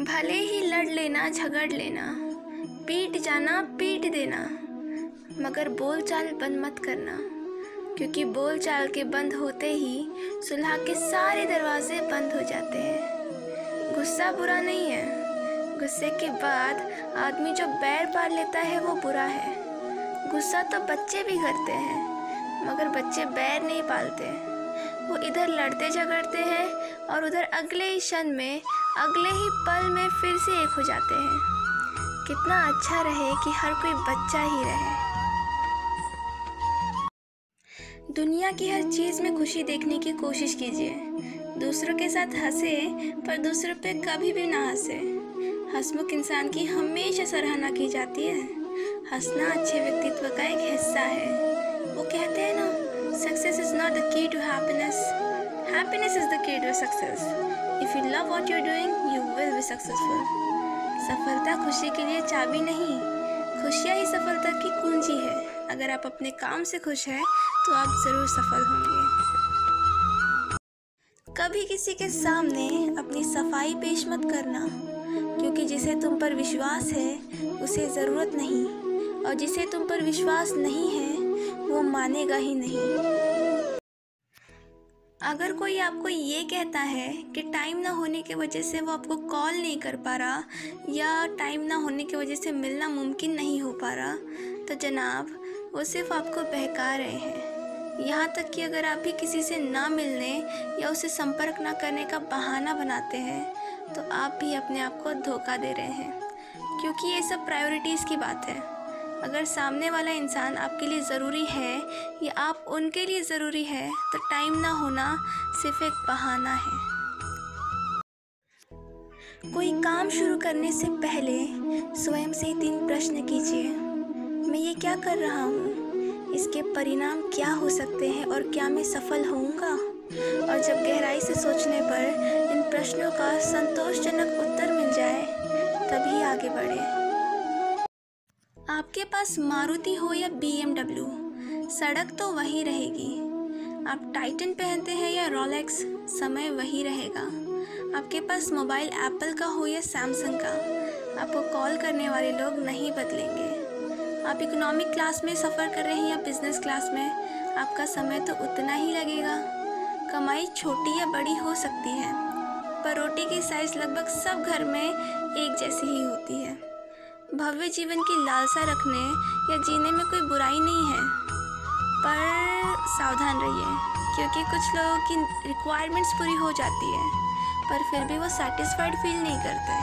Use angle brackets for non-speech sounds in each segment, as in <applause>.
भले ही लड़ लेना, झगड़ लेना, पीट जाना, पीट देना, मगर बोल चाल बंद मत करना, क्योंकि बोल चाल के बंद होते ही सुलह के सारे दरवाजे बंद हो जाते हैं। गुस्सा बुरा नहीं है। गुस्से के बाद आदमी जो बैर पाल लेता है, वो बुरा है। गुस्सा तो बच्चे भी करते हैं, मगर बच्चे बैर नहीं पालते। वो इधर लड़ते झगड़ते हैं और उधर अगले ही क्षण में अगले ही पल में फिर से एक हो जाते हैं। कितना अच्छा रहे कि हर कोई बच्चा ही रहे। दुनिया की हर चीज़ में खुशी देखने की कोशिश कीजिए। दूसरों के साथ हंसे, पर दूसरों पे कभी भी ना हंसे। हंसमुख इंसान की हमेशा सराहना की जाती है। हंसना अच्छे व्यक्तित्व का एक हिस्सा है। वो कहते हैं ना success is not the key to happiness happiness is the key to success if you love what you are doing you will be successful सफलता खुशी के लिए चाबी नहीं। खुशियाँ ही सफलता की कुंजी है। अगर आप अपने काम से खुश हैं तो आप ज़रूर सफल होंगे। कभी किसी के सामने अपनी सफ़ाई पेश मत करना, क्योंकि जिसे तुम पर विश्वास है, उसे ज़रूरत नहीं। और जिसे तुम पर विश्वास नहीं है, वो मानेगा ही नहीं। अगर कोई आपको ये कहता है कि टाइम ना होने की वजह से वो आपको कॉल नहीं कर पा रहा या टाइम ना होने की वजह से मिलना मुमकिन नहीं हो पा रहा तो जनाब, वो सिर्फ़ आपको बहका रहे हैं। यहाँ तक कि अगर आप भी किसी से ना मिलने या उसे संपर्क ना करने का बहाना बनाते हैं तो आप भी अपने आप को धोखा दे रहे हैं। क्योंकि ये सब प्रायोरिटीज़ की बात है। अगर सामने वाला इंसान आपके लिए ज़रूरी है या आप उनके लिए ज़रूरी है तो टाइम ना होना सिर्फ़ एक बहाना है। कोई काम शुरू करने से पहले स्वयं से तीन प्रश्न कीजिए। मैं ये क्या कर रहा हूँ? इसके परिणाम क्या हो सकते हैं और क्या मैं सफल होऊँगा? और जब गहराई से सोचने पर इन प्रश्नों का संतोषजनक उत्तर मिल जाए, तभी आगे बढ़े। आपके पास मारुति हो या बीएमडब्ल्यू सड़क तो वही रहेगी। आप टाइटन पहनते हैं या रोलेक्स समय वही रहेगा। आपके पास मोबाइल एप्पल का हो या सैमसंग का, आपको कॉल करने वाले लोग नहीं बदलेंगे। आप इकोनॉमिक क्लास में सफ़र कर रहे हैं या बिज़नेस क्लास में, आपका समय तो उतना ही लगेगा। कमाई छोटी या बड़ी हो सकती है, पर रोटी की साइज़ लगभग सब घर में एक जैसी ही होती है। भव्य जीवन की लालसा रखने या जीने में कोई बुराई नहीं है। पर सावधान रहिए, क्योंकि कुछ लोगों की रिक्वायरमेंट्स पूरी हो जाती है, पर फिर भी वो सेटिस्फाइड फील नहीं करते।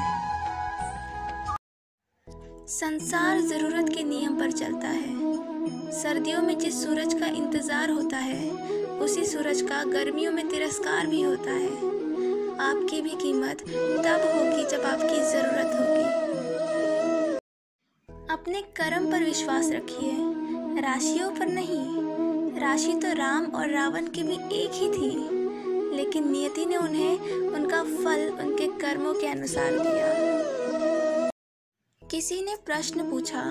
संसार ज़रूरत के नियम पर चलता है। सर्दियों में जिस सूरज का इंतज़ार होता है, उसी सूरज का, गर्मियों में तिरस्कार भी होता है। आपकी भी कीमत तब होगी जब आपकी ज़रूरत होगी। कर्म पर विश्वास रखिए। राशियों पर नहीं। राशि तो राम और रावण के भी एक ही थी। लेकिन नियति ने उन्हें उनका फल, उनके कर्मों के अनुसार दिया। किसी ने प्रश्न पूछा,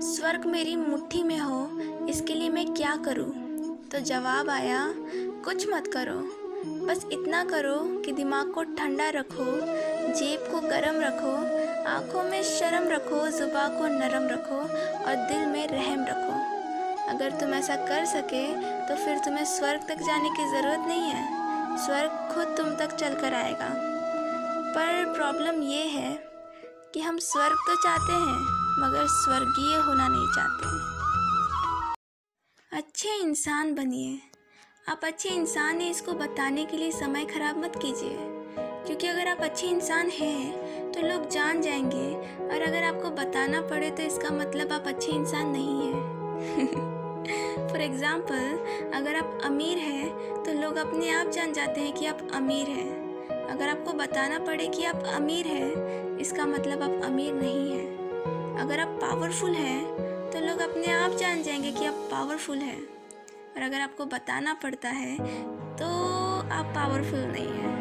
स्वर्ग मेरी मुट्ठी में हो, इसके लिए मैं क्या करूँ? तो जवाब आया, कुछ मत करो। बस इतना करो कि दिमाग को ठंडा रखो, जेब को गर्म रखो आँखों में शर्म रखो जुबा को नरम रखो और दिल में रहम रखो। अगर तुम ऐसा कर सके तो फिर तुम्हें स्वर्ग तक जाने की ज़रूरत नहीं है। स्वर्ग खुद तुम तक चल कर आएगा। पर प्रॉब्लम ये है कि हम स्वर्ग तो चाहते हैं, मगर स्वर्गीय होना नहीं चाहते। अच्छे इंसान बनिए। आप अच्छे इंसान हैं, इसको बताने के लिए समय ख़राब मत कीजिए। क्योंकि अगर आप अच्छे इंसान हैं तो लोग जान जाएँगे। और अगर आपको बताना पड़े तो इसका मतलब आप अच्छे इंसान नहीं हैं। <laughs> फॉर एग्ज़ाम्पल अगर आप अमीर हैं तो लोग अपने आप जान जाते हैं कि आप अमीर हैं। अगर आपको बताना पड़े कि आप अमीर हैं, इसका मतलब आप अमीर नहीं हैं। अगर आप पावरफुल हैं तो लोग अपने आप जान जाएँगे कि आप पावरफुल हैं। और अगर आपको बताना पड़ता है तो आप पावरफुल नहीं हैं।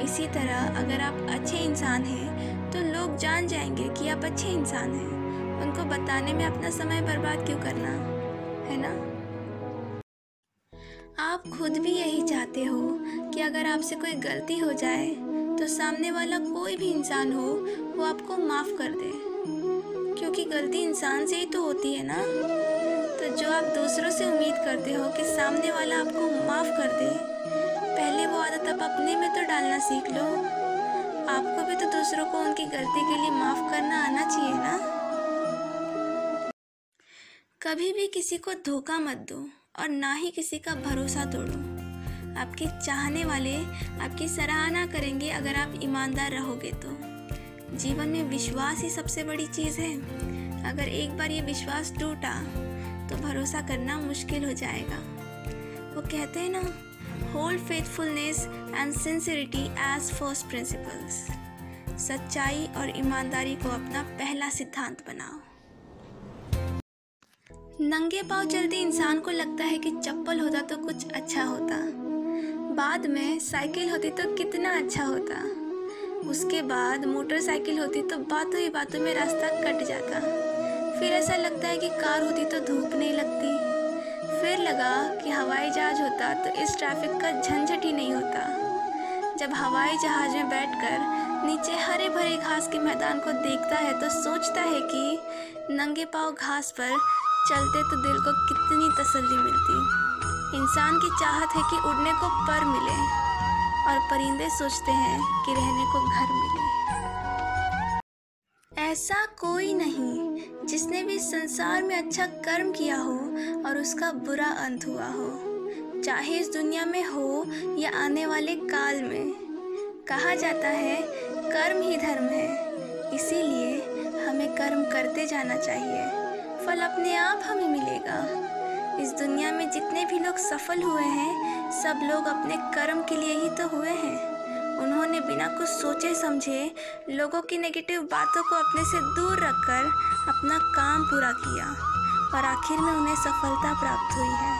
इसी तरह अगर आप अच्छे इंसान हैं तो लोग जान जाएँगे कि आप अच्छे इंसान हैं। उनको बताने में अपना समय बर्बाद क्यों करना, है ना? आप खुद भी यही चाहते हो कि अगर आपसे कोई गलती हो जाए तो सामने वाला कोई भी इंसान हो, वो आपको माफ़ कर दे। क्योंकि गलती इंसान से ही तो होती है ना? जो आप दूसरों से उम्मीद करते हो कि सामने वाला आपको माफ़ कर दे, पहले वो आदत आप अपने में तो डालना सीख लो। आपको भी तो दूसरों को उनकी गलती के लिए माफ़ करना आना चाहिए ना? कभी भी किसी को धोखा मत दो और ना ही किसी का भरोसा तोड़ो। आपके चाहने वाले आपकी सराहना करेंगे अगर आप ईमानदार रहोगे तो। जीवन में विश्वास ही सबसे बड़ी चीज़ है। अगर एक बार ये विश्वास टूटा तो भरोसा करना मुश्किल हो जाएगा। वो कहते हैं ना hold faithfulness and sincerity as first principles सच्चाई और ईमानदारी को अपना पहला सिद्धांत बनाओ। नंगे पाँव चलते इंसान को लगता है कि चप्पल होता तो कुछ अच्छा होता। बाद में साइकिल होती तो कितना अच्छा होता। उसके बाद मोटरसाइकिल होती तो बातों ही बातों में रास्ता कट जाता। फिर ऐसा लगता है कि कार होती तो धूप नहीं लगती। फिर लगा कि हवाई जहाज़ होता तो इस ट्रैफ़िक का झंझट ही नहीं होता। जब हवाई जहाज़ में बैठकर नीचे हरे भरे घास के मैदान को देखता है तो सोचता है कि नंगे पाँव घास पर चलते तो दिल को कितनी तसल्ली मिलती। इंसान की चाहत है कि उड़ने को पर मिले। और परिंदे सोचते हैं कि रहने ऐसा कोई नहीं जिसने भी संसार में अच्छा कर्म किया हो और उसका बुरा अंत हुआ हो, चाहे इस दुनिया में हो या आने वाले काल में। कहा जाता है, कर्म ही धर्म है, इसीलिए हमें कर्म करते जाना चाहिए। फल अपने आप हमें मिलेगा। इस दुनिया में जितने भी लोग सफल हुए हैं, सब लोग अपने कर्म के लिए ही तो हुए हैं। उन्होंने बिना कुछ सोचे समझे लोगों की नेगेटिव बातों को अपने से दूर रखकर अपना काम पूरा किया और आखिर में उन्हें सफलता प्राप्त हुई है।